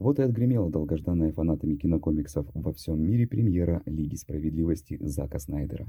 Вот и отгремела долгожданная фанатами кинокомиксов во всем мире премьера Лиги Справедливости Зака Снайдера.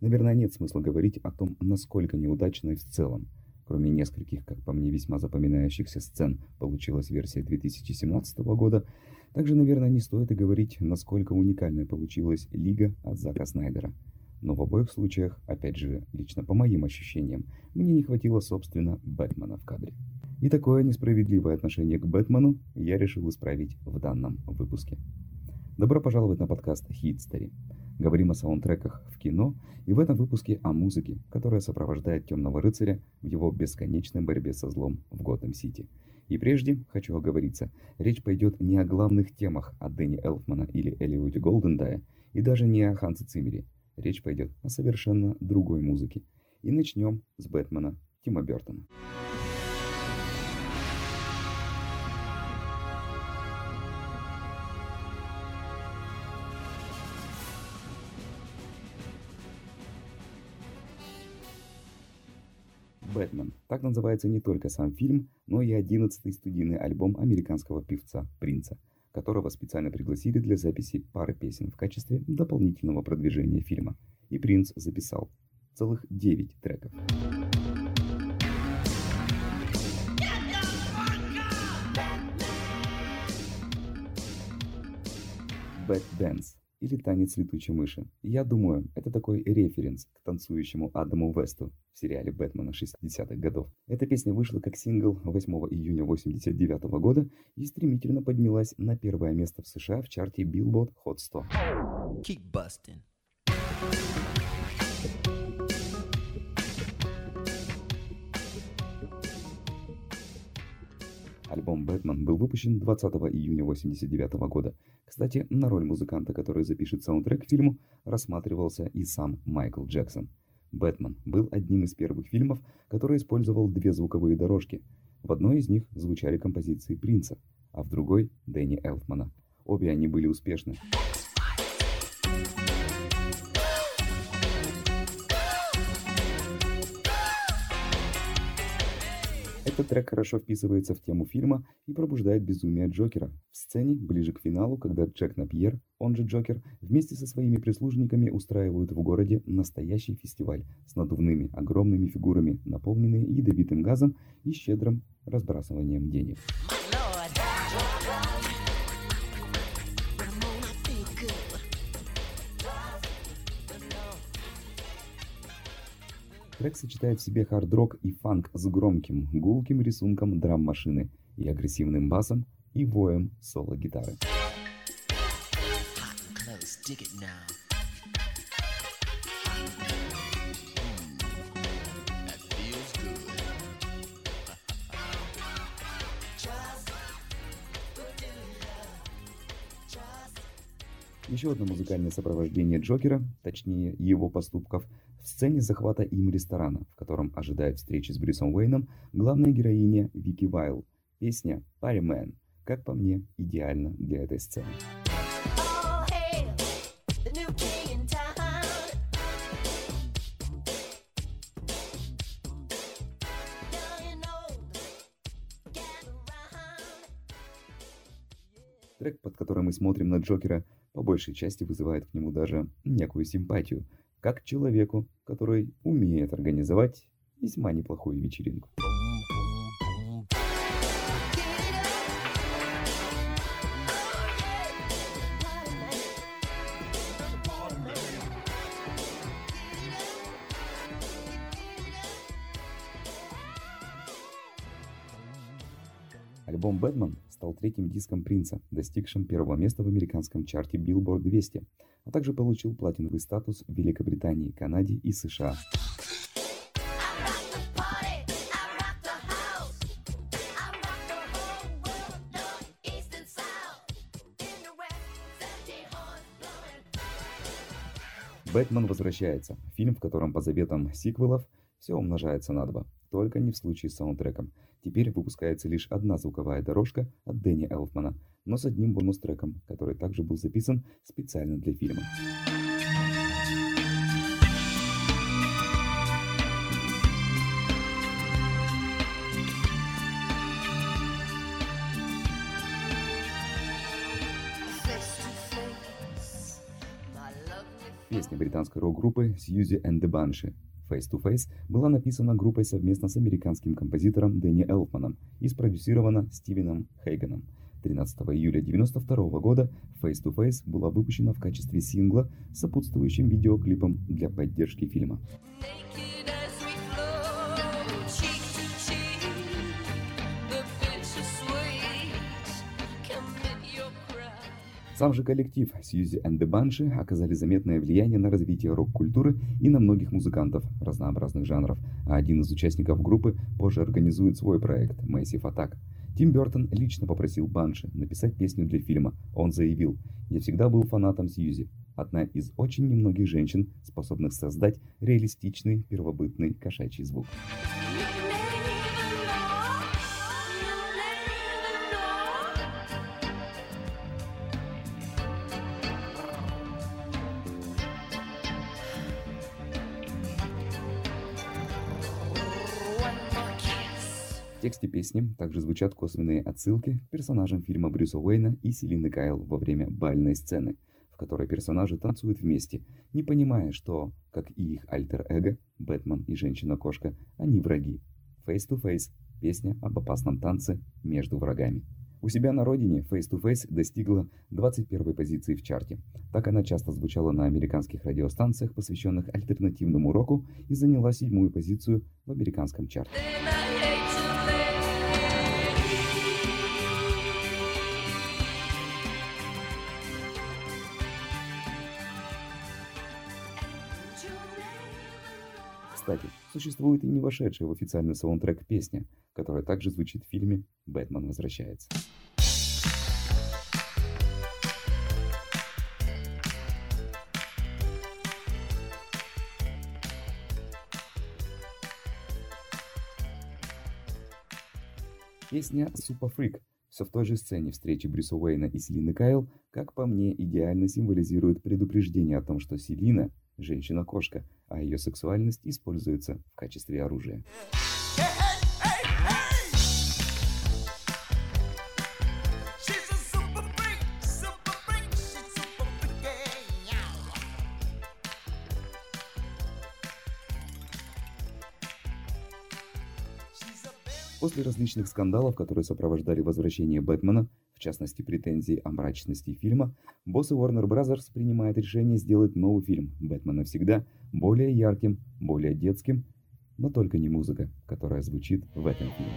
Наверное, нет смысла говорить о том, насколько неудачной в целом. Кроме нескольких, как по мне, весьма запоминающихся сцен, получилась версия 2017 года, также, наверное, не стоит и говорить, насколько уникальной получилась Лига от Зака Снайдера. Но в обоих случаях, опять же, лично по моим ощущениям, мне не хватило, собственно, Бэтмена в кадре. И такое несправедливое отношение к Бэтмену я решил исправить в данном выпуске. Добро пожаловать на подкаст Хитстери. Говорим о саундтреках в кино и в этом выпуске о музыке, которая сопровождает Темного Рыцаря в его бесконечной борьбе со злом в Готэм-Сити. И прежде хочу оговориться, речь пойдет не о главных темах от Дэнни Элфмана или Элиоте Голдендая, и даже не о Хансе Циммере. Речь пойдет о совершенно другой музыке. И начнем с Бэтмена Тима Бертона. «Бэтмен». Так называется не только сам фильм, но и одиннадцатый студийный альбом американского певца Принца, которого специально пригласили для записи пары песен в качестве дополнительного продвижения фильма. И Принц записал целых девять треков. Bad Dance или «Танец летучей мыши». Я думаю, это такой референс к танцующему Адаму Весту в сериале «Бэтмена» 60-х годов. Эта песня вышла как сингл 8 июня 1989 года и стремительно поднялась на первое место в США в чарте Billboard Hot 100. Keep busting. Альбом «Бэтмен» был выпущен 20 июня 1989 года. Кстати, на роль музыканта, который запишет саундтрек к фильму, рассматривался и сам Майкл Джексон. «Бэтмен» был одним из первых фильмов, который использовал две звуковые дорожки. В одной из них звучали композиции Принца, а в другой – Дэнни Элфмана. Обе они были успешны. Этот трек хорошо вписывается в тему фильма и пробуждает безумие Джокера. В сцене, ближе к финалу, когда Джек Напьер, он же Джокер, вместе со своими прислужниками устраивают в городе настоящий фестиваль с надувными огромными фигурами, наполненные ядовитым газом и щедрым разбрасыванием денег. Трек сочетает в себе хард-рок и фанк с громким, гулким рисунком драм-машины и агрессивным басом и воем соло-гитары. Еще одно музыкальное сопровождение Джокера, точнее его поступков, сцене захвата им ресторана, в котором ожидает встречи с Брюсом Уэйном главная героиня Вики Вайл. Песня «Party Man», как по мне, идеально для этой сцены. Трек, под которым мы смотрим на Джокера, по большей части вызывает к нему даже некую симпатию, как человеку, который умеет организовать весьма неплохую вечеринку. Альбом «Бэтмен» стал третьим диском Принца, достигшим первого места в американском чарте Billboard 200, а также получил платиновый статус в Великобритании, Канаде и США. «Бэтмен возвращается» – фильм, в котором по заветам сиквелов все умножается на два, только не в случае с саундтреком – Теперь выпускается лишь одна звуковая дорожка от Дэнни Элфмана, но с одним бонус-треком, который также был записан специально для фильма. Песня британской рок-группы Сьюзи and the Banshee Face to Face была написана группой совместно с американским композитором Дэнни Элфманом и спродюсирована Стивеном Хейганом. 13 июля 1992 года Face to Face была выпущена в качестве сингла с сопутствующим видеоклипом для поддержки фильма. Сам же коллектив Сьюзи and Banshee оказали заметное влияние на развитие рок-культуры и на многих музыкантов разнообразных жанров, а один из участников группы позже организует свой проект Massive Attack. Тим Бертон лично попросил Банши написать песню для фильма. Он заявил, «Я всегда был фанатом Сьюзи, одна из очень немногих женщин, способных создать реалистичный первобытный кошачий звук». В тексте песни также звучат косвенные отсылки к персонажам фильма Брюса Уэйна и Селины Кайл во время бальной сцены, в которой персонажи танцуют вместе, не понимая, что, как и их альтер-эго, Бэтмен и Женщина-кошка, они враги. Face to Face – песня об опасном танце между врагами. У себя на родине Face to Face достигла 21 позиции в чарте. Так она часто звучала на американских радиостанциях, посвященных альтернативному року, и заняла седьмую позицию в американском чарте. Кстати, существует и не вошедшая в официальный саундтрек песня, которая также звучит в фильме «Бэтмен возвращается». Песня «Super Freak» все в той же сцене встречи Брюса Уэйна и Селины Кайл, как по мне, идеально символизирует предупреждение о том, что Селина – женщина-кошка, а ее сексуальность используется в качестве оружия. После различных скандалов, которые сопровождали возвращение Бэтмена, в частности претензий о мрачности фильма, боссы Warner Bros. принимают решение сделать новый фильм «Бэтмен навсегда» более ярким, более детским, но только не музыка, которая звучит в этом фильме.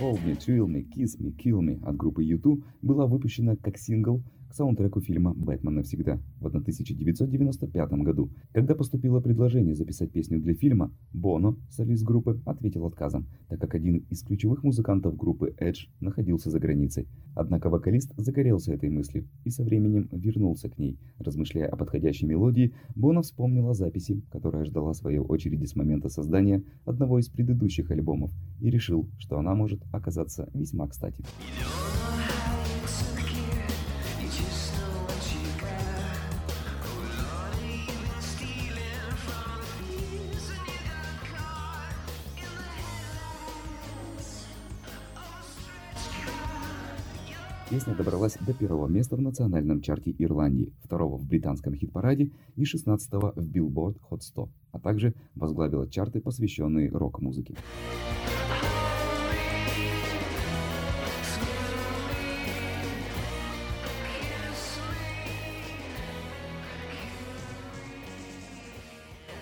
Hold Me, Thrill Me, Kiss Me, Kill Me от группы U2 была выпущена как сингл саундтреку фильма «Бэтмен навсегда» в 1995 году. Когда поступило предложение записать песню для фильма, Боно, солист группы, ответил отказом, так как один из ключевых музыкантов группы Edge находился за границей. Однако вокалист загорелся этой мыслью и со временем вернулся к ней. Размышляя о подходящей мелодии, Боно вспомнил о записи, которая ждала своей очереди с момента создания одного из предыдущих альбомов, и решил, что она может оказаться весьма кстати. Песня добралась до первого места в национальном чарте Ирландии, второго в британском хит-параде и шестнадцатого в Billboard Hot 100, а также возглавила чарты, посвященные рок-музыке.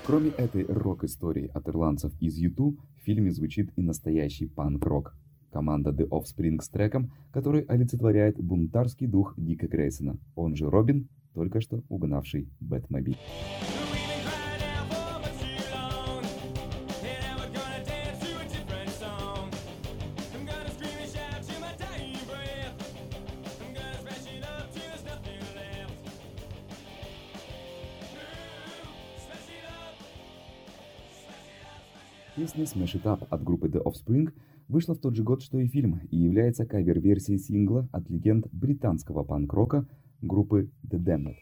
Кроме этой рок-истории от ирландцев из YouTube, в фильме звучит и настоящий панк-рок – Команда The Offspring с треком, который олицетворяет бунтарский дух Дика Грейсона, он же Робин, только что угнавший Бэтмобиль. Песня Smash It Up от группы The Offspring вышла в тот же год, что и фильм, и является кавер-версией сингла от легенд британского панк-рока группы The Damned.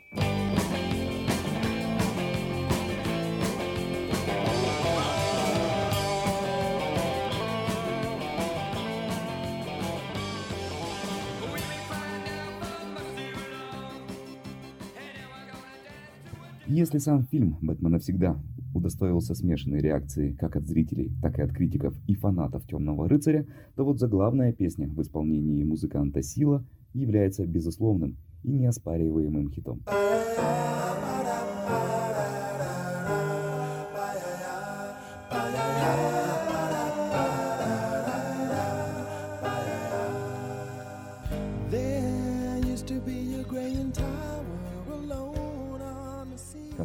Если сам фильм «Бэтмен навсегда» удостоился смешанной реакции как от зрителей, так и от критиков и фанатов «Темного рыцаря», то вот заглавная песня в исполнении музыканта Сила является безусловным и неоспариваемым хитом.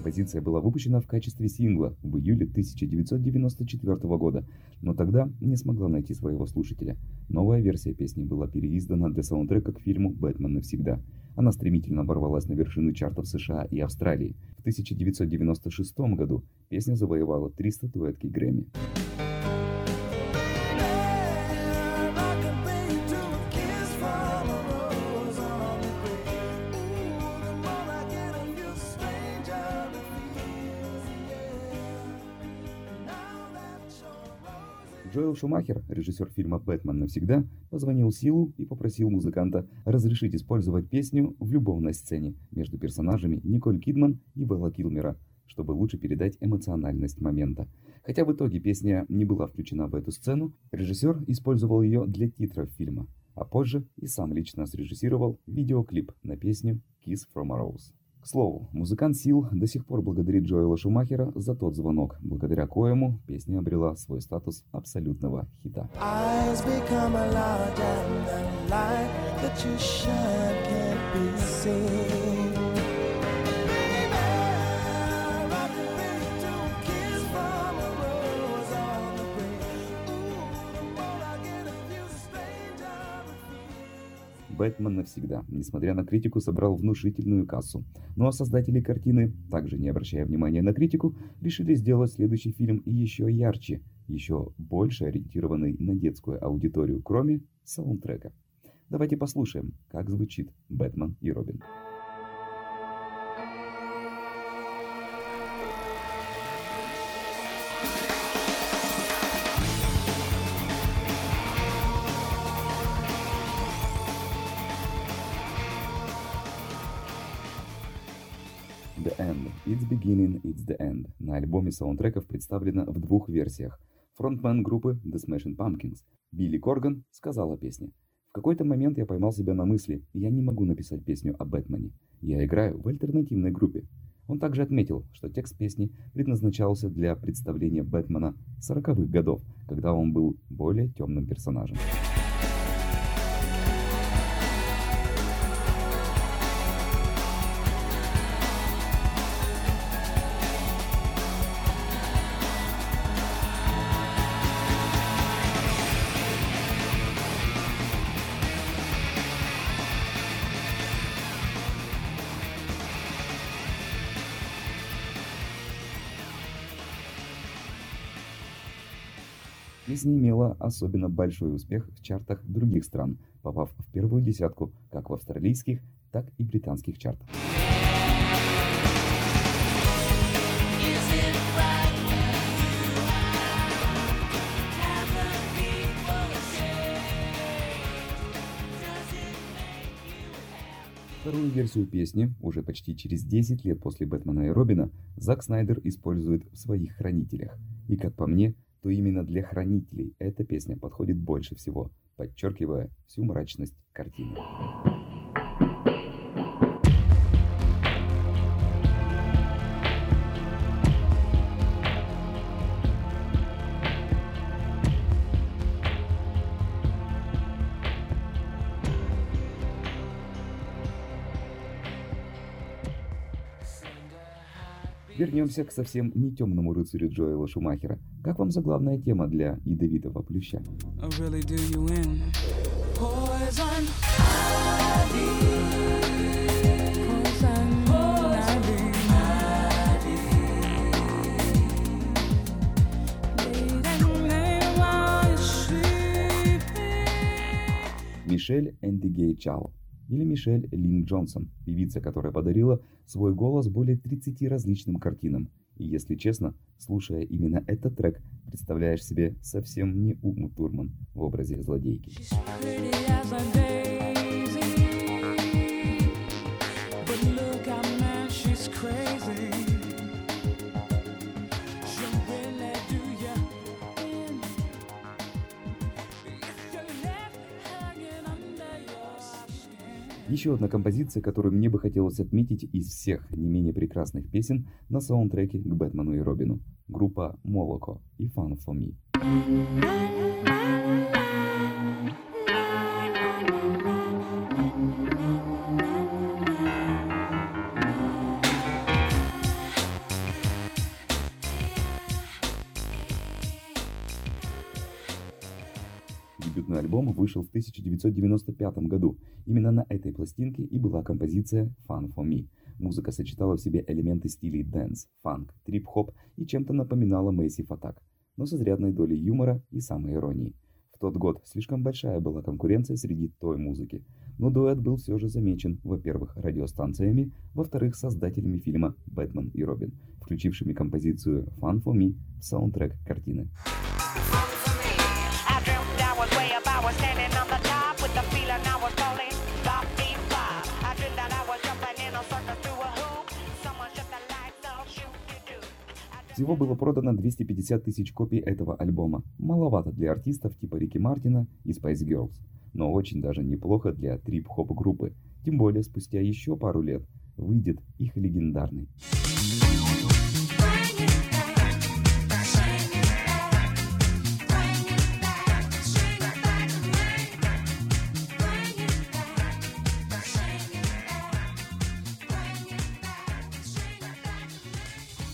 Композиция была выпущена в качестве сингла в июле 1994 года, но тогда не смогла найти своего слушателя. Новая версия песни была переиздана для саундтрека к фильму «Бэтмен навсегда». Она стремительно ворвалась на вершины чартов США и Австралии. В 1996 году песня завоевала три статуэтки Грэмми. Джоэл Шумахер, режиссер фильма «Бэтмен навсегда», позвонил Силу и попросил музыканта разрешить использовать песню в любовной сцене между персонажами Николь Кидман и Белла Килмера, чтобы лучше передать эмоциональность момента. Хотя в итоге песня не была включена в эту сцену, режиссер использовал ее для титров фильма, а позже и сам лично срежиссировал видеоклип на песню «Kiss from a Rose». К слову, музыкант Сил до сих пор благодарит Джоэла Шумахера за тот звонок, благодаря коему песня обрела свой статус абсолютного хита. «Бэтмен навсегда», несмотря на критику, собрал внушительную кассу. Ну а создатели картины, также не обращая внимания на критику, решили сделать следующий фильм еще ярче, еще больше ориентированный на детскую аудиторию, кроме саундтрека. Давайте послушаем, как звучит «Бэтмен и Робин». It's Beginning, It's the End. На альбоме саундтреков представлено в двух версиях. Фронтмен группы The Smashing Pumpkins Билли Корган сказал о песне. В какой-то момент я поймал себя на мысли, я не могу написать песню о Бэтмене. Я играю в альтернативной группе. Он также отметил, что текст песни предназначался для представления Бэтмена 40-х годов, когда он был более темным персонажем. Песня имела особенно большой успех в чартах других стран, попав в первую десятку как в австралийских, так и британских чартах. Вторую версию песни, уже почти через 10 лет после Бэтмена и Робина, Зак Снайдер использует в своих «Хранителях». И, как по мне, то именно для хранителей эта песня подходит больше всего, подчеркивая всю мрачность картины. Вернемся к совсем не темному рыцарю Джоэла Шумахера. Как вам заглавная тема для ядовитого плюща? Мишель Эндигей Чао или Мишель Лин Джонсон, певица, которая подарила свой голос более 30 различным картинам. И если честно, слушая именно этот трек, представляешь себе совсем не Уму Турман в образе злодейки. Crazy Еще одна композиция, которую мне бы хотелось отметить из всех не менее прекрасных песен на саундтреке к Бэтмену и Робину. Группа Молоко и Fun for Me. Вышел в 1995 году. Именно на этой пластинке и была композиция Fun for Me. Музыка сочетала в себе элементы стилей dance, фанк, трип-хоп и чем-то напоминала Massive Attack, но с изрядной долей юмора и самоиронии. В тот год слишком большая была конкуренция среди той музыки, но дуэт был все же замечен, во-первых, радиостанциями, во-вторых, создателями фильма «Бэтмен и Робин», включившими композицию «Fun for Me» в саундтрек картины. Всего было продано 250 тысяч копий этого альбома. Маловато для артистов типа Рики Мартина и Spice Girls, но очень даже неплохо для трип-хоп группы. Тем более спустя еще пару лет выйдет их легендарный.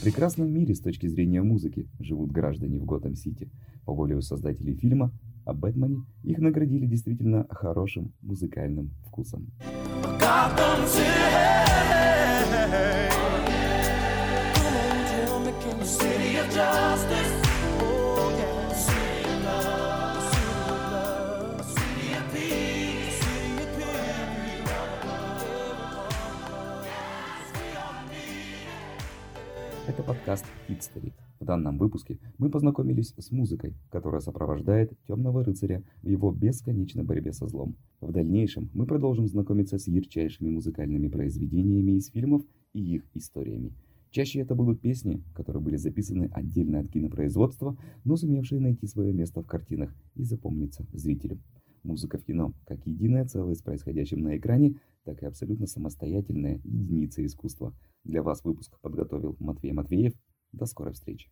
Прекрасном мире с точки зрения музыки живут граждане в Готэм-Сити. По воле создателей фильма о Бэтмене их наградили действительно хорошим музыкальным вкусом. City of justice. Подкаст Хитстери. В данном выпуске мы познакомились с музыкой, которая сопровождает Темного Рыцаря в его бесконечной борьбе со злом. В дальнейшем мы продолжим знакомиться с ярчайшими музыкальными произведениями из фильмов и их историями. Чаще это будут песни, которые были записаны отдельно от кинопроизводства, но сумевшие найти свое место в картинах и запомниться зрителю. Музыка в кино, как единое целое с происходящим на экране, так и абсолютно самостоятельная единица искусства. Для вас выпуск подготовил Матвей Матвеев. До скорой встречи.